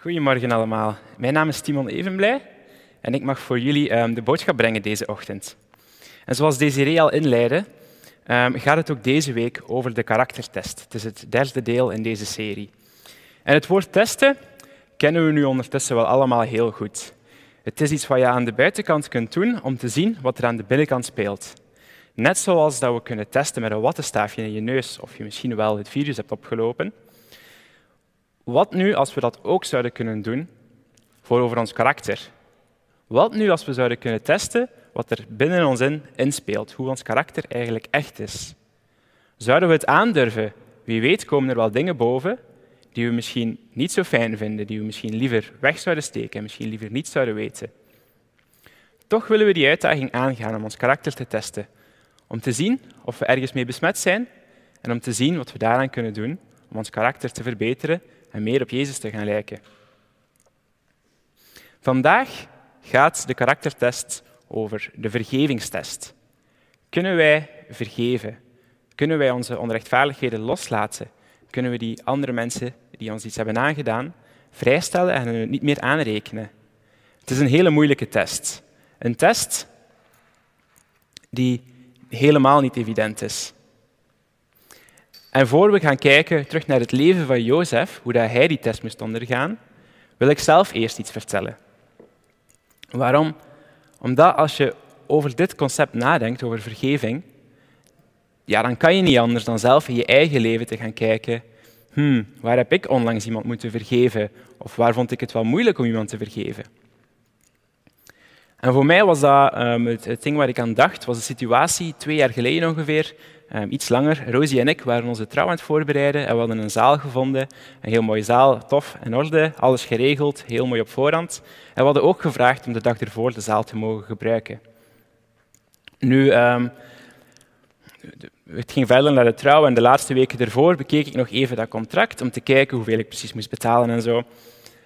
Goedemorgen allemaal. Mijn naam is Timon Evenblij en ik mag voor jullie um, de boodschap brengen deze ochtend. En zoals Desiree al inleidde, um, gaat het ook deze week over de karaktertest. Het is het derde deel in deze serie. En het woord testen kennen we nu ondertussen wel allemaal heel goed. Het is iets wat je aan de buitenkant kunt doen om te zien wat er aan de binnenkant speelt. Net zoals dat we kunnen testen met een wattenstaafje in je neus of je misschien wel het virus hebt opgelopen. Wat nu als we dat ook zouden kunnen doen voor over ons karakter? Wat nu als we zouden kunnen testen wat er binnen ons in inspeelt, hoe ons karakter eigenlijk echt is? Zouden we het aandurven? Wie weet komen er wel dingen boven die we misschien niet zo fijn vinden, die we misschien liever weg zouden steken en misschien liever niet zouden weten. Toch willen we die uitdaging aangaan om ons karakter te testen, om te zien of we ergens mee besmet zijn en om te zien wat we daaraan kunnen doen om ons karakter te verbeteren meer op Jezus te gaan lijken. Vandaag gaat de karaktertest over de vergevingstest. Kunnen wij vergeven? Kunnen wij onze onrechtvaardigheden loslaten? Kunnen we die andere mensen die ons iets hebben aangedaan vrijstellen en het niet meer aanrekenen? Het is een hele moeilijke test. Een test die helemaal niet evident is. En voor we gaan kijken terug naar het leven van Jozef, hoe dat hij die test moest ondergaan, wil ik zelf eerst iets vertellen. Waarom? Omdat als je over dit concept nadenkt, over vergeving, ja, dan kan je niet anders dan zelf in je eigen leven te gaan kijken, hmm, waar heb ik onlangs iemand moeten vergeven? Of waar vond ik het wel moeilijk om iemand te vergeven? En voor mij was dat um, het, ding waar ik aan dacht, was de situatie twee jaar geleden ongeveer, um, iets langer. Rosie en ik waren onze trouw aan het voorbereiden en we hadden een zaal gevonden. Een heel mooie zaal, tof, in orde, alles geregeld, heel mooi op voorhand. En we hadden ook gevraagd om de dag ervoor de zaal te mogen gebruiken. Nu, um, het ging verder naar de trouw en de laatste weken ervoor bekeek ik nog even dat contract om te kijken hoeveel ik precies moest betalen en zo.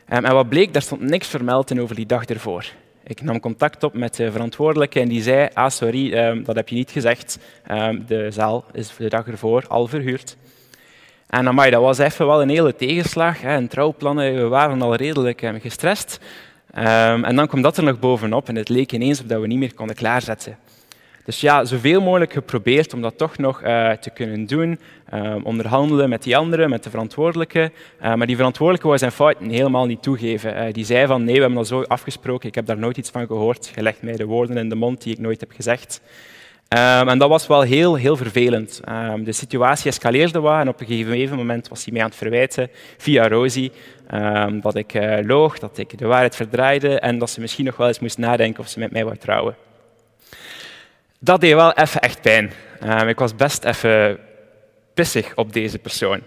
En wat bleek, daar stond niks vermeld in over die dag ervoor. Ik nam contact op met de verantwoordelijke en die zei, ah sorry, um, dat heb je niet gezegd. Um, de zaal is de dag ervoor al verhuurd. En amai, dat was even wel een hele tegenslag. Hè. En trouwplannen, we waren al redelijk um, gestrest. en dan kwam dat er nog bovenop en het leek ineens op dat we niet meer konden klaarzetten. Dus ja, zoveel mogelijk geprobeerd om dat toch nog uh, te kunnen doen. Uh, onderhandelen met die anderen, met de verantwoordelijke. Uh, maar die verantwoordelijke wou zijn fouten helemaal niet toegeven. die zei van nee, we hebben dat zo afgesproken, ik heb daar nooit iets van gehoord. Je legt mij de woorden in de mond die ik nooit heb gezegd. Um, en dat was wel heel, heel vervelend. Um, de situatie escaleerde wat en op een gegeven moment was hij mij aan het verwijten via Rosie um, dat ik loog, dat ik de waarheid verdraaide en dat ze misschien nog wel eens moest nadenken of ze met mij wou trouwen dat deed wel even echt pijn. Um, ik was best even pissig op deze persoon.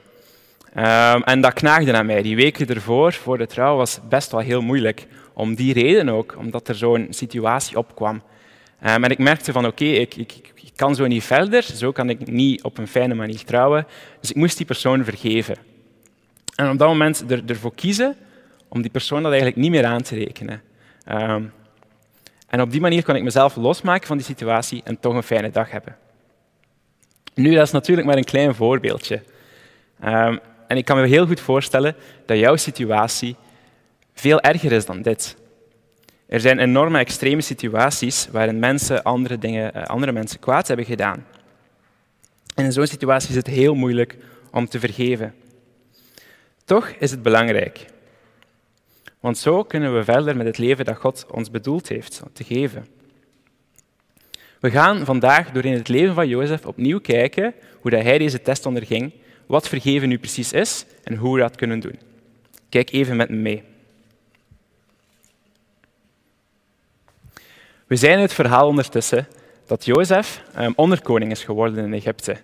Um, en dat knaagde aan mij. Die weken ervoor, voor de trouw, was best wel heel moeilijk. Om die reden ook, omdat er zo'n situatie opkwam. Um, en ik merkte van oké, ik, ik, ik, kan zo niet verder, zo kan ik niet op een fijne manier trouwen. Dus ik moest die persoon vergeven. En op dat moment er, ervoor kiezen om die persoon dat eigenlijk niet meer aan te rekenen. En op die manier kon ik mezelf losmaken van die situatie en toch een fijne dag hebben. Nu, dat is natuurlijk maar een klein voorbeeldje. Um, en ik kan me heel goed voorstellen dat jouw situatie veel erger is dan dit. Er zijn enorme extreme situaties waarin mensen andere, dingen, eh, andere mensen kwaad hebben gedaan. In zo'n situatie is het heel moeilijk om te vergeven. Toch is het belangrijk want zo kunnen we verder met het leven dat God ons bedoeld heeft te geven. We gaan vandaag door in het leven van Jozef opnieuw kijken hoe dat hij deze test onderging, wat vergeven nu precies is en hoe we dat kunnen doen. Kijk even met me mee. We zijn het verhaal ondertussen dat Jozef um, onderkoning is geworden in Egypte.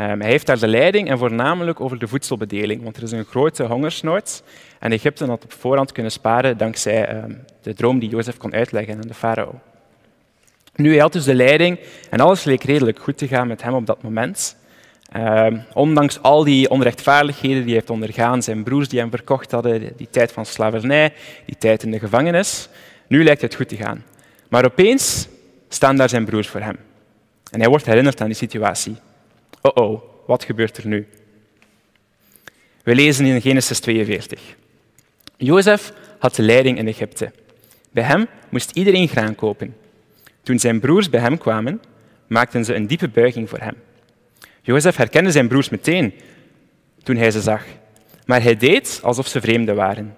Um, hij heeft daar de leiding en voornamelijk over de voedselbedeling, want er is een grote hongersnood en Egypte had op voorhand kunnen sparen dankzij um, de droom die Jozef kon uitleggen aan de farao. Nu, hij had dus de leiding en alles leek redelijk goed te gaan met hem op dat moment. Um, ondanks al die onrechtvaardigheden die hij heeft ondergaan, zijn broers die hem verkocht hadden, die tijd van slavernij, die tijd in de gevangenis, nu lijkt het goed te gaan. Maar opeens staan daar zijn broers voor hem. En hij wordt herinnerd aan die situatie. Oh oh, wat gebeurt er nu? We lezen in Genesis 42. Jozef had de leiding in Egypte. Bij hem moest iedereen graan kopen. Toen zijn broers bij hem kwamen, maakten ze een diepe buiging voor hem. Jozef herkende zijn broers meteen toen hij ze zag, maar hij deed alsof ze vreemden waren.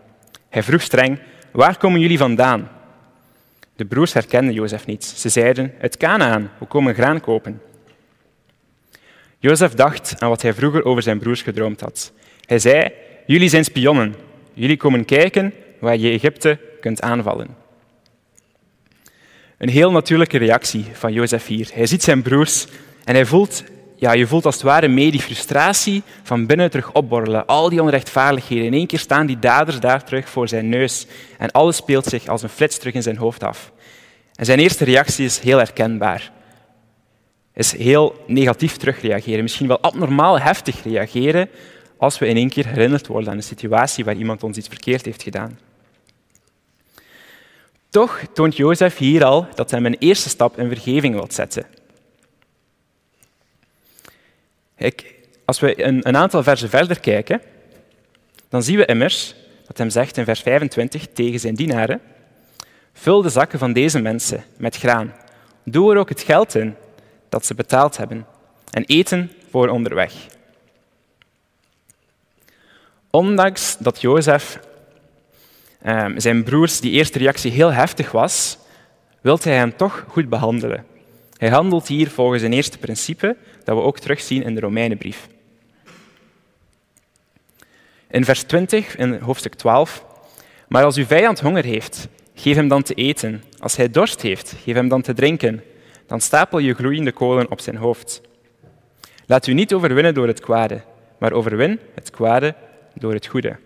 Hij vroeg streng, waar komen jullie vandaan? De broers herkenden Jozef niet. Ze zeiden, uit Canaan, we komen graan kopen. Jozef dacht aan wat hij vroeger over zijn broers gedroomd had. Hij zei, jullie zijn spionnen. Jullie komen kijken waar je Egypte kunt aanvallen. Een heel natuurlijke reactie van Jozef hier. Hij ziet zijn broers en hij voelt, ja, je voelt als het ware mee die frustratie van binnen terug opborrelen. Al die onrechtvaardigheden. In één keer staan die daders daar terug voor zijn neus en alles speelt zich als een flits terug in zijn hoofd af. En zijn eerste reactie is heel herkenbaar. Is heel negatief terugreageren. Misschien wel abnormaal heftig reageren als we in één keer herinnerd worden aan een situatie waar iemand ons iets verkeerd heeft gedaan. Toch toont Jozef hier al dat hij een eerste stap in vergeving wil zetten. als we een, een aantal versen verder kijken, dan zien we immers dat hij zegt in vers 25 tegen zijn dienaren: Vul de zakken van deze mensen met graan. Doe er ook het geld in dat ze betaald hebben en eten voor onderweg. Ondanks dat Jozef um, zijn broers die eerste reactie heel heftig was, wil hij hem toch goed behandelen. Hij handelt hier volgens een eerste principe dat we ook terugzien in de Romeinenbrief. In vers 20, in hoofdstuk 12. Maar als uw vijand honger heeft, geef hem dan te eten. Als hij dorst heeft, geef hem dan te drinken. Dan stapel je gloeiende kolen op zijn hoofd. Laat u niet overwinnen door het kwade, maar overwin het kwade door het goede.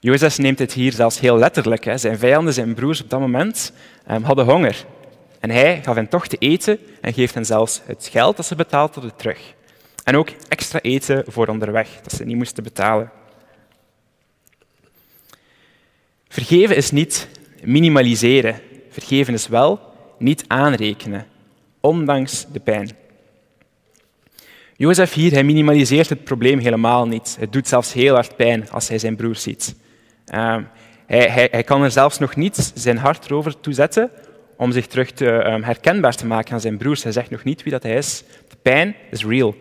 Jozef neemt het hier zelfs heel letterlijk. Hè. Zijn vijanden, zijn broers op dat moment, um, hadden honger. En hij gaf hen toch te eten en geeft hen zelfs het geld dat ze betaald hadden terug. En ook extra eten voor onderweg, dat ze niet moesten betalen. Vergeven is niet minimaliseren. Vergeven is wel niet aanrekenen, ondanks de pijn. Jozef hier, hij minimaliseert het probleem helemaal niet. Het doet zelfs heel hard pijn als hij zijn broer ziet. Ehm, hij, hij, hij, kan er zelfs nog niet zijn hart erover toe zetten om zich terug te, um, herkenbaar te maken aan zijn broers. Hij zegt nog niet wie dat hij is. De pijn is real.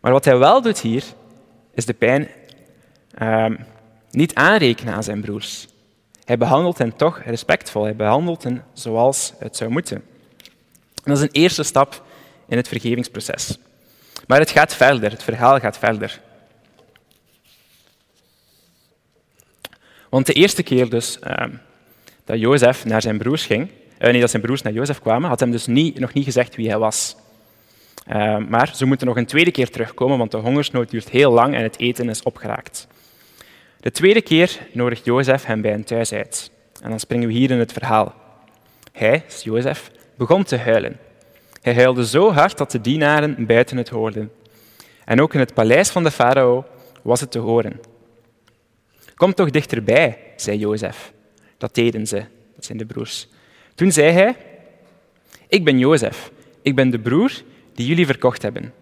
Maar wat hij wel doet hier, is de pijn um, niet aanrekenen aan zijn broers. Hij behandelt hen toch respectvol. Hij behandelt hen zoals het zou moeten. En dat is een eerste stap in het vergevingsproces. Maar het gaat verder, het verhaal gaat verder. Want de eerste keer dus uh, dat Jozef naar zijn broers ging, uh, nee, dat zijn broers naar Jozef kwamen, had hem dus nog niet gezegd wie hij was. Uh, maar ze moeten nog een tweede keer terugkomen, want de hongersnood duurt heel lang en het eten is opgeraakt. De tweede keer nodigt Jozef hem bij een thuis uit. En dan springen we hier in het verhaal. Hij, Jozef, begon te huilen. Hij huilde zo hard dat de dienaren buiten het hoorden. En ook in het paleis van de farao was het te horen. Kom toch dichterbij, zei Jozef. Dat deden ze, dat zijn de broers. Toen zei hij, ik ben Jozef, ik ben de broer die jullie verkocht hebben.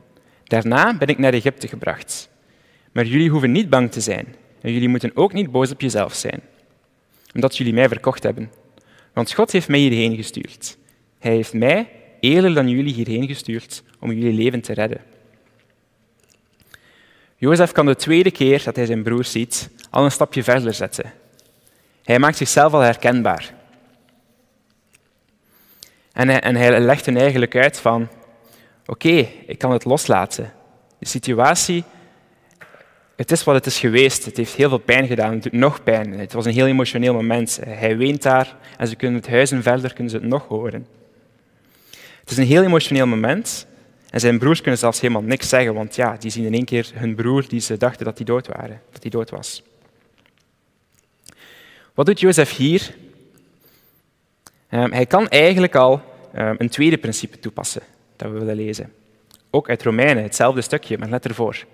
Daarna ben ik naar Egypte gebracht. Maar jullie hoeven niet bang te zijn en jullie moeten ook niet boos op jezelf zijn, omdat jullie mij verkocht hebben. Want God heeft mij hierheen gestuurd. Hij heeft mij eerder dan jullie hierheen gestuurd om jullie leven te redden. Jozef kan de tweede keer dat hij zijn broer ziet al een stapje verder zetten. Hij maakt zichzelf al herkenbaar. En hij, en hij legt hen eigenlijk uit van, oké, ik kan het loslaten. De situatie, het is wat het is geweest. Het heeft heel veel pijn gedaan, het doet nog pijn. Het was een heel emotioneel moment. Hij weent daar en ze kunnen het huis en verder kunnen ze het nog horen. Het is een heel emotioneel moment. En zijn broers kunnen zelfs helemaal niks zeggen, want ja, die zien in één keer hun broer die ze dachten dat hij dood, waren, dat hij dood was. Wat doet Jozef hier? Um, hij kan eigenlijk al um, een tweede principe toepassen dat we willen lezen. Ook uit Romeinen, hetzelfde stukje, maar let ervoor.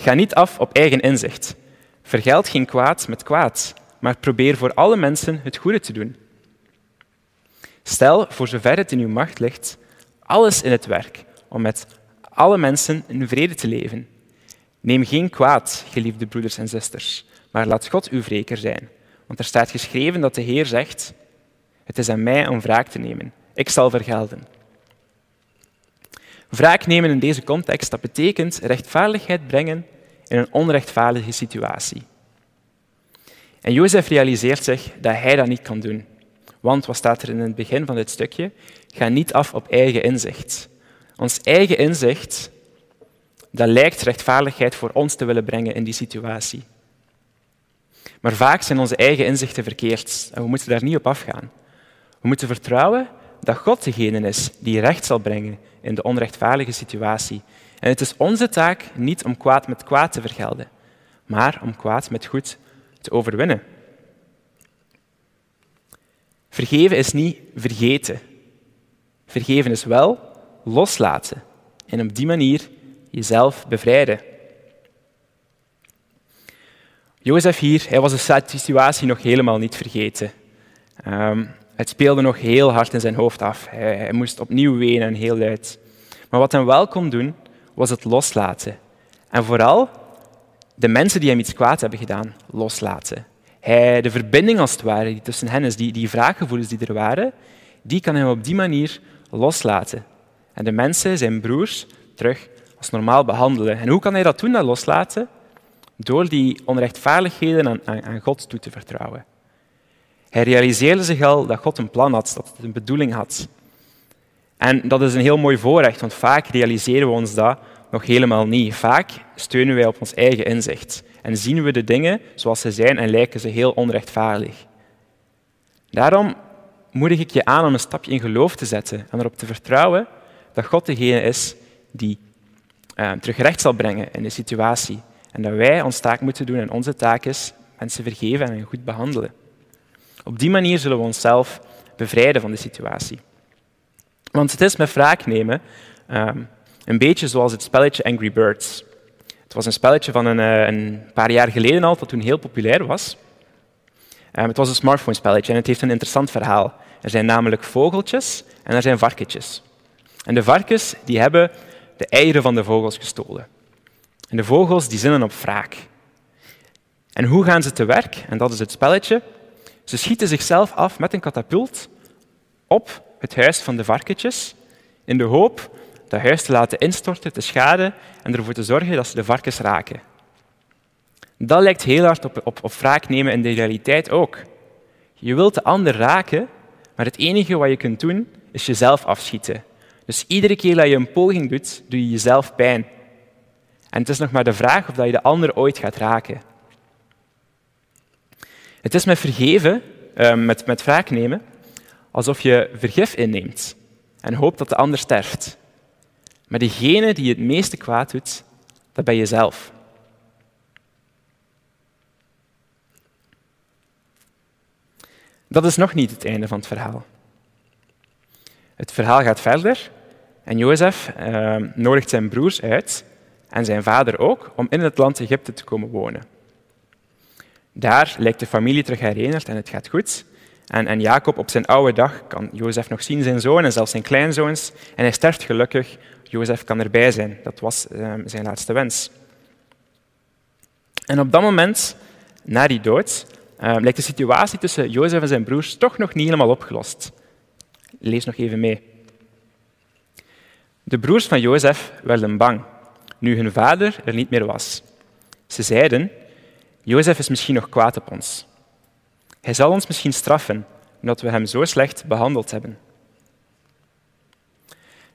Ga niet af op eigen inzicht. Vergeld geen kwaad met kwaad, maar probeer voor alle mensen het goede te doen. Stel, voor zover het in uw macht ligt, alles in het werk om met alle mensen in vrede te leven. Neem geen kwaad, geliefde broeders en zusters, maar laat God uw wreker zijn. Want er staat geschreven dat de Heer zegt, het is aan mij om wraak te nemen. Ik zal vergelden. Wraak nemen in deze context, dat betekent rechtvaardigheid brengen in een onrechtvaardige situatie. En Jozef realiseert zich dat hij dat niet kan doen. Want, wat staat er in het begin van dit stukje? Ga niet af op eigen inzicht. Ons eigen inzicht, dat lijkt rechtvaardigheid voor ons te willen brengen in die situatie. Maar vaak zijn onze eigen inzichten verkeerd en we moeten daar niet op afgaan. We moeten vertrouwen dat God degene is die recht zal brengen in de onrechtvaardige situatie. En het is onze taak niet om kwaad met kwaad te vergelden, maar om kwaad met goed te overwinnen. Vergeven is niet vergeten. Vergeven is wel loslaten en op die manier jezelf bevrijden. Jozef hier, hij was de situatie nog helemaal niet vergeten. Um, het speelde nog heel hard in zijn hoofd af. Hij, moest opnieuw wenen, heel luid. Maar wat hij wel kon doen, was het loslaten. En vooral de mensen die hem iets kwaad hebben gedaan, loslaten. Hij, de verbinding als het ware die tussen hen is, die, die wraakgevoelens die er waren, die kan hij op die manier loslaten. En de mensen, zijn broers, terug als normaal behandelen. En hoe kan hij dat doen, dat loslaten? Door die onrechtvaardigheden aan, aan God toe te vertrouwen. Hij realiseerde zich al dat God een plan had, dat het een bedoeling had. En dat is een heel mooi voorrecht, want vaak realiseren we ons dat nog helemaal niet. Vaak steunen wij op ons eigen inzicht en zien we de dingen zoals ze zijn en lijken ze heel onrechtvaardig. Daarom moedig ik je aan om een stapje in geloof te zetten en erop te vertrouwen dat God degene is die uh, terug recht zal brengen in de situatie. En dat wij ons taak moeten doen en onze taak is mensen vergeven en goed behandelen. Op die manier zullen we onszelf bevrijden van de situatie. Want het is met wraak nemen ehm, een beetje zoals het spelletje Angry Birds. Het was een spelletje van een, eh, een paar jaar geleden al, dat toen heel populair was. Um, het was een smartphone-spelletje en het heeft een interessant verhaal. Er zijn namelijk vogeltjes en er zijn varkentjes. En de varkens die hebben de eieren van de vogels gestolen. En de vogels die zinnen op wraak. En hoe gaan ze te werk? En dat is het spelletje. Ze schieten zichzelf af met een katapult op het huis van de varkentjes, in de hoop dat huis te laten instorten, te schaden en ervoor te zorgen dat ze de varkens raken. Dat lijkt heel hard op, op, op wraak nemen in de realiteit ook. Je wilt de ander raken, maar het enige wat je kunt doen is jezelf afschieten. Dus iedere keer dat je een poging doet, doe je jezelf pijn. En het is nog maar de vraag of je de ander ooit gaat raken. Het is met vergeven, ehm, met, met wraak nemen, alsof je vergif inneemt en hoopt dat de ander sterft. Maar degene die het meeste kwaad doet, dat ben jezelf. Dat is nog niet het einde van het verhaal. Het verhaal gaat verder en Jozef eh, nodigt zijn broers uit en zijn vader ook om in het land Egypte te komen wonen. Daar lijkt de familie terug herenigd en het gaat goed. En, en Jacob op zijn oude dag kan Jozef nog zien, zijn zoon en zelfs zijn kleinzoons. En hij sterft gelukkig. Jozef kan erbij zijn. Dat was uh, zijn laatste wens. En op dat moment, na die dood, uh, lijkt de situatie tussen Jozef en zijn broers toch nog niet helemaal opgelost. Lees nog even mee. De broers van Jozef werden bang, nu hun vader er niet meer was. Ze zeiden, Jozef is misschien nog kwaad op ons. Hij zal ons misschien straffen, omdat we hem zo slecht behandeld hebben.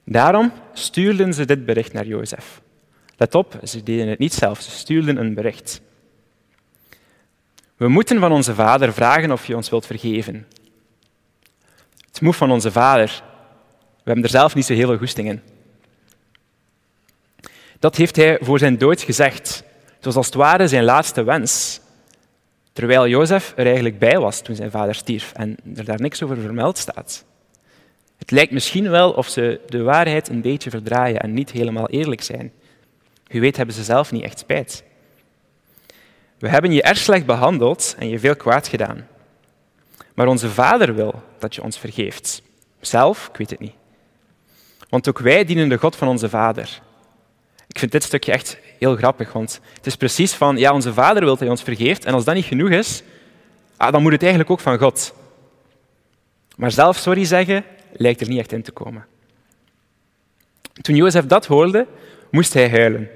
Daarom stuurden ze dit bericht naar Jozef. Let op, ze deden het niet zelf, ze stuurden een bericht. We moeten van onze vader vragen of je ons wilt vergeven. Het moet van onze vader. We hebben er zelf niet zo heel veel goesting in. Dat heeft hij voor zijn dood gezegd. Het was als het ware zijn laatste wens. Terwijl Jozef er eigenlijk bij was toen zijn vader stierf en er daar niks over vermeld staat. Het lijkt misschien wel of ze de waarheid een beetje verdraaien en niet helemaal eerlijk zijn. Wie weet hebben ze zelf niet echt spijt. We hebben je erg slecht behandeld en je veel kwaad gedaan. Maar onze vader wil dat je ons vergeeft. Zelf, ik weet het niet. Want ook wij dienen de God van onze vader. Ik vind dit stukje echt heel grappig, want het is precies van, ja, onze vader wil dat hij ons vergeeft, en als dat niet genoeg is, ah, dan moet het eigenlijk ook van God. Maar zelf sorry zeggen lijkt er niet echt in te komen. Toen Jozef dat hoorde, moest hij huilen.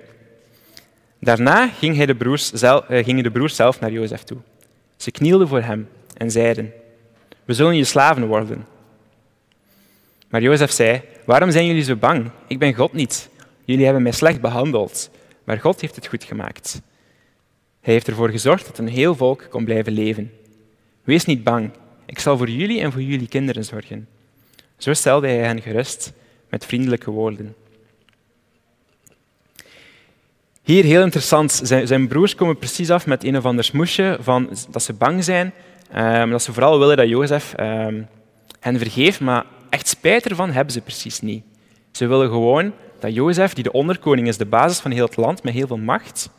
Daarna ging hij de broers zelf, eh, gingen de broers zelf naar Jozef toe. Ze knielden voor hem en zeiden, we zullen je slaven worden. Maar Jozef zei, waarom zijn jullie zo bang? Ik ben God niet. Jullie hebben mij slecht behandeld, maar God heeft het goed gemaakt. Hij heeft ervoor gezorgd dat een heel volk kon blijven leven. Wees niet bang, ik zal voor jullie en voor jullie kinderen zorgen. Zo stelde hij hen gerust met vriendelijke woorden. Hier heel interessant, zijn, broers komen precies af met een of ander smoesje van dat ze bang zijn, um, dat ze vooral willen dat Jozef um, hen vergeeft, maar echt spijt ervan hebben ze precies niet. Ze willen gewoon dat Jozef, die de onderkoning is, de basis van heel het land met heel veel macht,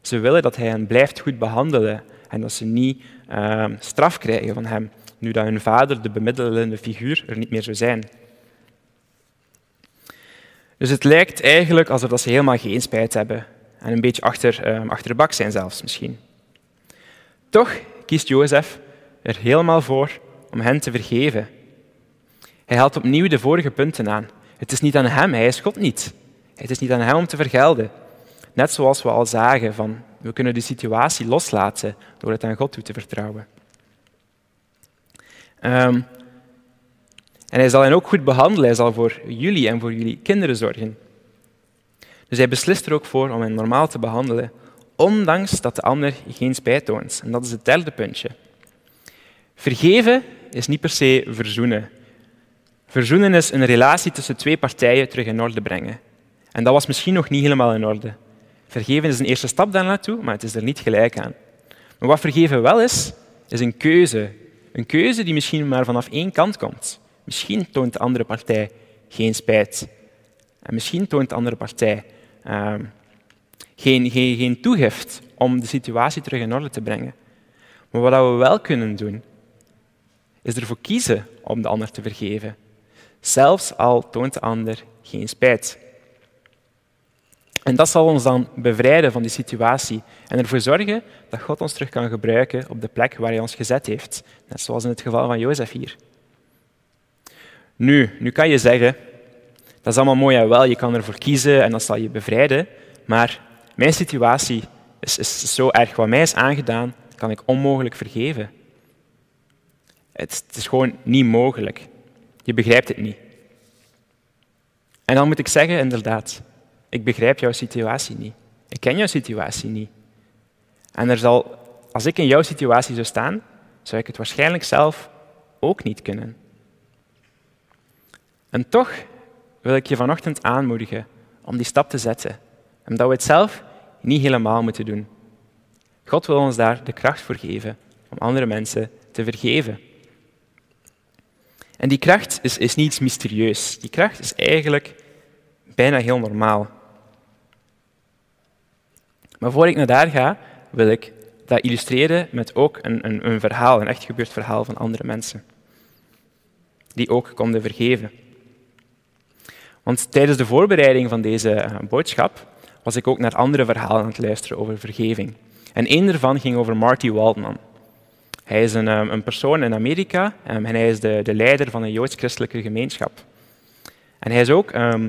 ze willen dat hij hen blijft goed behandelen en dat ze niet um, straf krijgen van hem, nu dat hun vader, de bemiddelende figuur, er niet meer zou zijn. Dus het lijkt eigenlijk alsof ze helemaal geen spijt hebben en een beetje achter, bak zijn zelfs misschien. Toch kiest Jozef er helemaal voor om hen te vergeven. Hij haalt opnieuw de vorige punten aan. Het is niet aan hem, hij is God niet. Het is niet aan hem om te vergelden. Net zoals we al zagen, van, we kunnen de situatie loslaten door het aan God toe te vertrouwen. Um, en hij zal hen ook goed behandelen. Hij zal voor jullie en voor jullie kinderen zorgen. Dus hij beslist er ook voor om hen normaal te behandelen, ondanks dat de ander geen spijt toont. En dat is het derde puntje. Vergeven is niet per se verzoenen. Verzoenen is een relatie tussen twee partijen terug in orde brengen. En dat was misschien nog niet helemaal in orde. Vergeven is een eerste stap daar naartoe, maar het is er niet gelijk aan. Maar wat vergeven wel is, is een keuze. Een keuze die misschien maar vanaf één kant komt. Misschien toont de andere partij geen spijt. En misschien toont de andere partij uh, geen, geen, geen toegift om de situatie terug in orde te brengen. Maar wat we wel kunnen doen, is ervoor kiezen om de ander te vergeven. Zelfs al toont de ander geen spijt. En dat zal ons dan bevrijden van die situatie en ervoor zorgen dat God ons terug kan gebruiken op de plek waar hij ons gezet heeft. Net zoals in het geval van Jozef hier. Nu, nu kan je zeggen, dat is allemaal mooi en wel, je kan ervoor kiezen en dat zal je bevrijden, maar mijn situatie is, is zo erg. Wat mij is aangedaan, kan ik onmogelijk vergeven. Het, het is gewoon niet mogelijk. Je begrijpt het niet. En dan moet ik zeggen, inderdaad, ik begrijp jouw situatie niet. Ik ken jouw situatie niet. En er zal, als ik in jouw situatie zou staan, zou ik het waarschijnlijk zelf ook niet kunnen. En toch wil ik je vanochtend aanmoedigen om die stap te zetten, omdat we het zelf niet helemaal moeten doen. God wil ons daar de kracht voor geven om andere mensen te vergeven. En die kracht is, is niets mysterieus. Die kracht is eigenlijk bijna heel normaal. Maar voor ik naar daar ga, wil ik dat illustreren met ook een, een, een verhaal, een echt gebeurd verhaal van andere mensen. Die ook konden vergeven. Want tijdens de voorbereiding van deze eh, boodschap was ik ook naar andere verhalen aan het luisteren over vergeving. En één daarvan ging over Marty Waldman. Hij is een, ehm, een persoon in Amerika ehm, en hij is de, de leider van een joods-christelijke gemeenschap. En hij is ook ehm,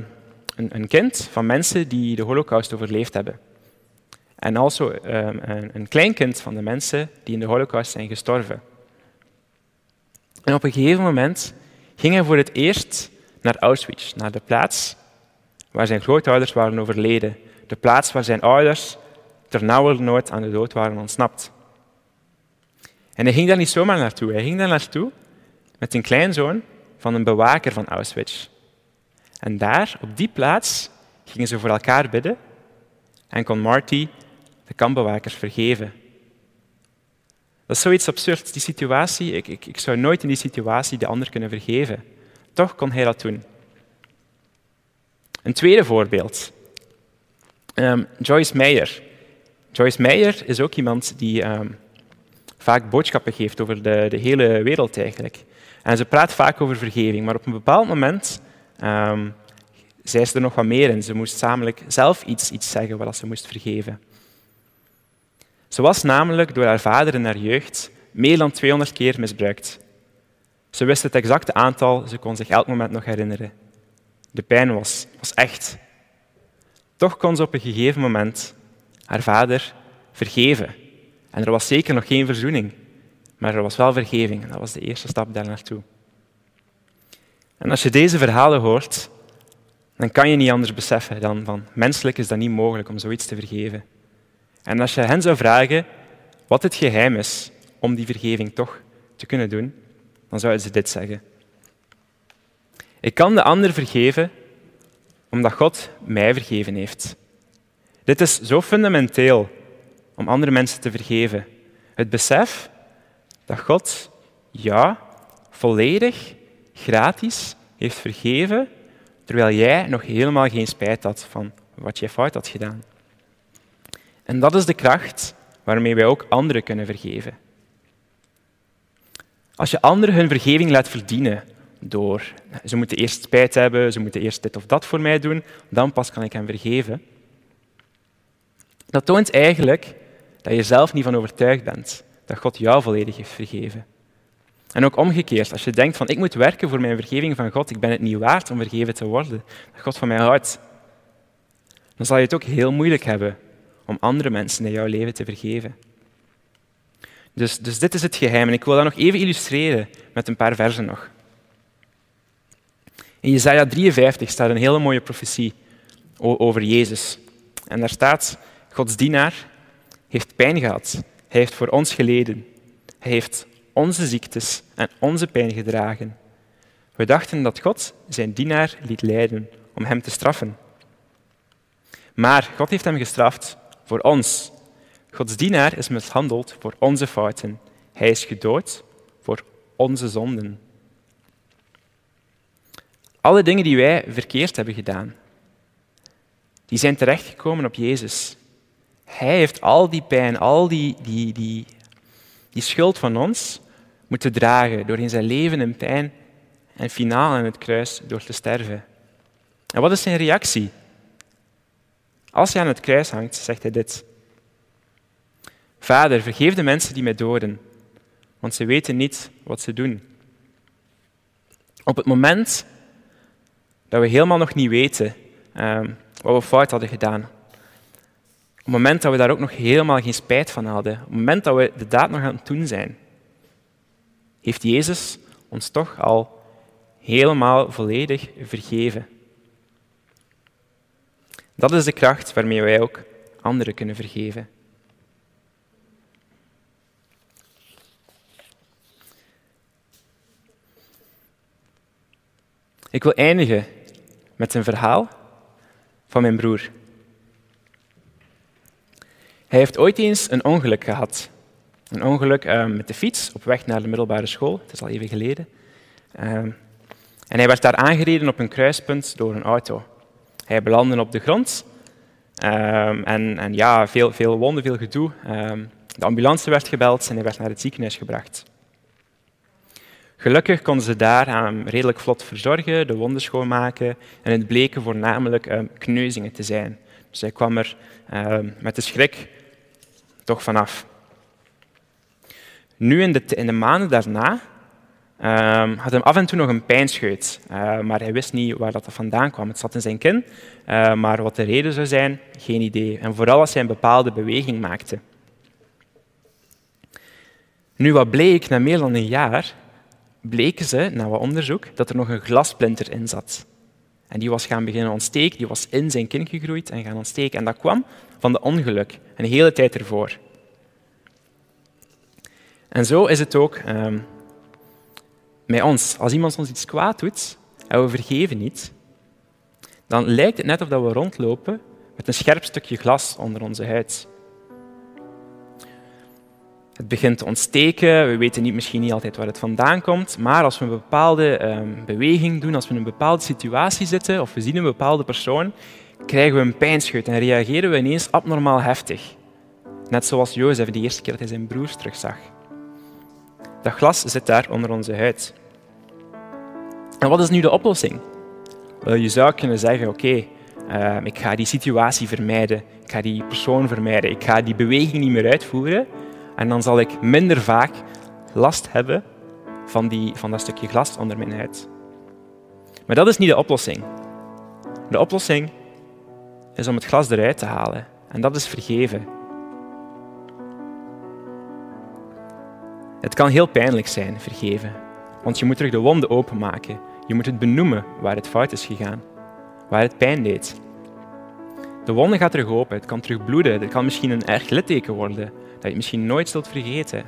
een, een, kind van mensen die de holocaust overleefd hebben. En also een, een kleinkind van de mensen die in de holocaust zijn gestorven. En op een gegeven moment ging hij voor het eerst naar Auschwitz, naar de plaats waar zijn grootouders waren overleden. De plaats waar zijn ouders ternauwernood aan de dood waren ontsnapt. En hij ging daar niet zomaar naartoe. Hij ging daar naartoe met een kleinzoon van een bewaker van Auschwitz. En daar, op die plaats, gingen ze voor elkaar bidden en kon Marty de kampbewakers vergeven. Dat is zoiets absurd, die situatie. Ik, ik, ik zou nooit in die situatie de ander kunnen vergeven. Toch kon hij dat doen. Een tweede voorbeeld. Um, Joyce Meyer. Joyce Meyer is ook iemand die um, vaak boodschappen geeft over de, de, hele wereld eigenlijk. En ze praat vaak over vergeving, maar op een bepaald moment um, zei ze er nog wat meer in. Ze moest namelijk zelf iets, iets zeggen wat ze moest vergeven. Ze was namelijk door haar vader in haar jeugd meer dan 200 keer misbruikt. Ze wist het exacte aantal, ze kon zich elk moment nog herinneren. De pijn was, was echt. Toch kon ze op een gegeven moment haar vader vergeven. En er was zeker nog geen verzoening, maar er was wel vergeving. En dat was de eerste stap daar naartoe. En als je deze verhalen hoort, dan kan je niet anders beseffen dan van menselijk is dat niet mogelijk om zoiets te vergeven. En als je hen zou vragen wat het geheim is om die vergeving toch te kunnen doen, dan zouden ze dit zeggen. Ik kan de ander vergeven omdat God mij vergeven heeft. Dit is zo fundamenteel om andere mensen te vergeven. Het besef dat God jou volledig, gratis heeft vergeven, terwijl jij nog helemaal geen spijt had van wat je fout had gedaan. En dat is de kracht waarmee wij ook anderen kunnen vergeven. Als je anderen hun vergeving laat verdienen door ze moeten eerst spijt hebben, ze moeten eerst dit of dat voor mij doen, dan pas kan ik hen vergeven. Dat toont eigenlijk dat je zelf niet van overtuigd bent dat God jou volledig heeft vergeven. En ook omgekeerd, als je denkt van ik moet werken voor mijn vergeving van God, ik ben het niet waard om vergeven te worden, dat God van mij houdt, dan zal je het ook heel moeilijk hebben om andere mensen in jouw leven te vergeven. Dus, dus dit is het geheim. En ik wil dat nog even illustreren met een paar versen nog. In Jesaja 53 staat een hele mooie profetie over Jezus. En daar staat, Gods dienaar heeft pijn gehad. Hij heeft voor ons geleden. Hij heeft onze ziektes en onze pijn gedragen. We dachten dat God zijn dienaar liet lijden om hem te straffen. Maar God heeft hem gestraft voor ons. Gods dienaar is mishandeld voor onze fouten. Hij is gedood voor onze zonden. Alle dingen die wij verkeerd hebben gedaan, die zijn terechtgekomen op Jezus. Hij heeft al die pijn, al die, die, die, die schuld van ons moeten dragen door in zijn leven in pijn en finaal aan het kruis door te sterven. En wat is zijn reactie? Als hij aan het kruis hangt, zegt hij dit. Vader, vergeef de mensen die mij doden, want ze weten niet wat ze doen. Op het moment dat we helemaal nog niet weten um, wat we fout hadden gedaan, op het moment dat we daar ook nog helemaal geen spijt van hadden, op het moment dat we de daad nog aan het doen zijn, heeft Jezus ons toch al helemaal volledig vergeven. Dat is de kracht waarmee wij ook anderen kunnen vergeven. Ik wil eindigen met een verhaal van mijn broer. Hij heeft ooit eens een ongeluk gehad. Een ongeluk ehm, met de fiets op weg naar de middelbare school. Het is al even geleden. Ehm, en hij werd daar aangereden op een kruispunt door een auto. Hij belandde op de grond. Ehm, en, en, ja, veel, veel wonden, veel gedoe. de ambulance werd gebeld en hij werd naar het ziekenhuis gebracht. Gelukkig konden ze daar redelijk vlot verzorgen, de wonden schoonmaken en het bleken voornamelijk kneuzingen te zijn. Dus hij kwam er met de schrik toch vanaf. Nu in de, in de maanden daarna had hij af en toe nog een pijnscheut, uh, maar hij wist niet waar dat vandaan kwam. Het zat in zijn kin, uh, maar wat de reden zou zijn, geen idee. En vooral als hij een bepaalde beweging maakte. Nu, wat bleek na meer dan een jaar, bleken ze, na wat onderzoek, dat er nog een glasplinter in zat. En die was gaan beginnen ontsteken, die was in zijn kin gegroeid en gaan ontsteken. En dat kwam van de ongeluk, een hele tijd ervoor. En zo is het ook um, met ons. Als iemand ons iets kwaad doet en we vergeven niet, dan lijkt het net of we rondlopen met een scherp stukje glas onder onze huid. Het begint te ontsteken, we weten niet, misschien niet altijd waar het vandaan komt, maar als we een bepaalde um, beweging doen, als we in een bepaalde situatie zitten of we zien een bepaalde persoon, krijgen we een pijnscheut en reageren we ineens abnormaal heftig. Net zoals Jozef de eerste keer dat hij zijn broers terugzag. Dat glas zit daar onder onze huid. En wat is nu de oplossing? Je zou kunnen zeggen, oké, ehm, ik ga die situatie vermijden. Ik ga die persoon vermijden. Ik ga die beweging niet meer uitvoeren. En dan zal ik minder vaak last hebben van, die, van dat stukje glas onder mijn huid. Maar dat is niet de oplossing. De oplossing is om het glas eruit te halen. En dat is vergeven. Het kan heel pijnlijk zijn, vergeven. Want je moet terug de wonden openmaken. Je moet het benoemen waar het fout is gegaan. Waar het pijn deed. De wonde gaat terug open. Het kan terug bloeden. Het kan misschien een erg litteken worden. Dat je misschien nooit zult vergeten.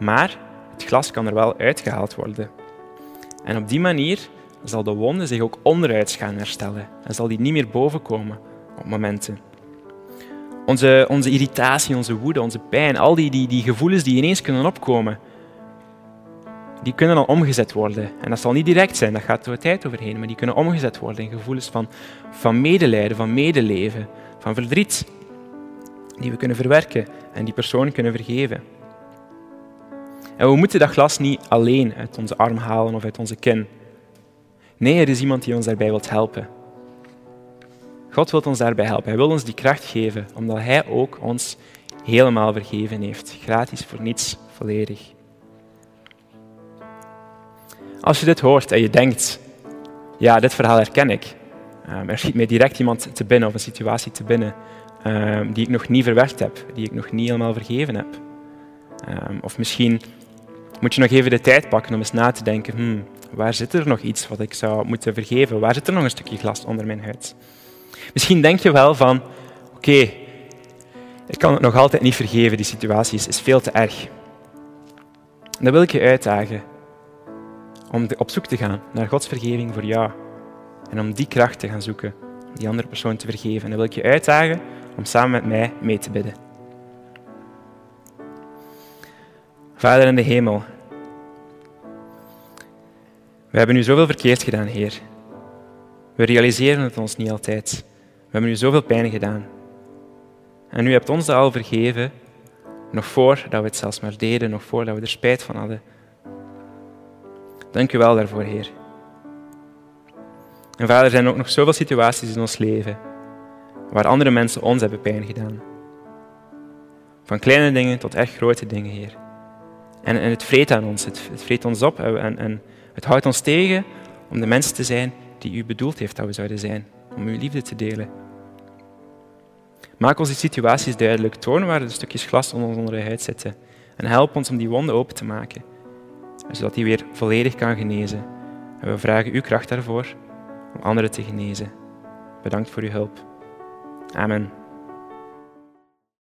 Maar het glas kan er wel uitgehaald worden. En op die manier zal de wonde zich ook onderuit gaan herstellen. En zal die niet meer bovenkomen op momenten. Onze, onze irritatie, onze woede, onze pijn, al die, die, die gevoelens die ineens kunnen opkomen, die kunnen dan omgezet worden. En dat zal niet direct zijn, dat gaat door tijd overheen, maar die kunnen omgezet worden in gevoelens van, van medelijden, van medeleven, van verdriet, die we kunnen verwerken en die persoon kunnen vergeven. En we moeten dat glas niet alleen uit onze arm halen of uit onze kin. Nee, er is iemand die ons daarbij wilt helpen. God wil ons daarbij helpen. Hij wil ons die kracht geven, omdat Hij ook ons helemaal vergeven heeft. Gratis, voor niets, volledig. Als je dit hoort en je denkt, ja, dit verhaal herken ik. Um, er schiet mij direct iemand te binnen of een situatie te binnen um, die ik nog niet verwerkt heb, die ik nog niet helemaal vergeven heb. Um, of misschien moet je nog even de tijd pakken om eens na te denken, hmm, waar zit er nog iets wat ik zou moeten vergeven? Waar zit er nog een stukje glas onder mijn huid? Misschien denk je wel van, oké, ik kan het nog altijd niet vergeven, die situatie is, is veel te erg. Dan wil ik je uitdagen om op zoek te gaan naar Gods vergeving voor jou. En om die kracht te gaan zoeken, die andere persoon te vergeven. En dan wil ik je uitdagen om samen met mij mee te bidden. Vader in de hemel, we hebben u zoveel verkeerd gedaan, Heer. We realiseren het ons niet altijd. We hebben u zoveel pijn gedaan. En u hebt ons dat al vergeven, nog voordat we het zelfs maar deden, nog voordat we er spijt van hadden. Dank u wel daarvoor, Heer. En vader, er zijn ook nog zoveel situaties in ons leven waar andere mensen ons hebben pijn gedaan. Van kleine dingen tot echt grote dingen, Heer. En, en het vreet aan ons, het, vreet ons op en, en het houdt ons tegen om de mensen te zijn die u bedoeld heeft dat we zouden zijn, om uw liefde te delen. Maak ons die situaties duidelijk, toon waar de stukjes glas onder onze huid zitten en help ons om die wonden open te maken, zodat die weer volledig kan genezen. En we vragen uw kracht daarvoor om anderen te genezen. Bedankt voor uw hulp. Amen.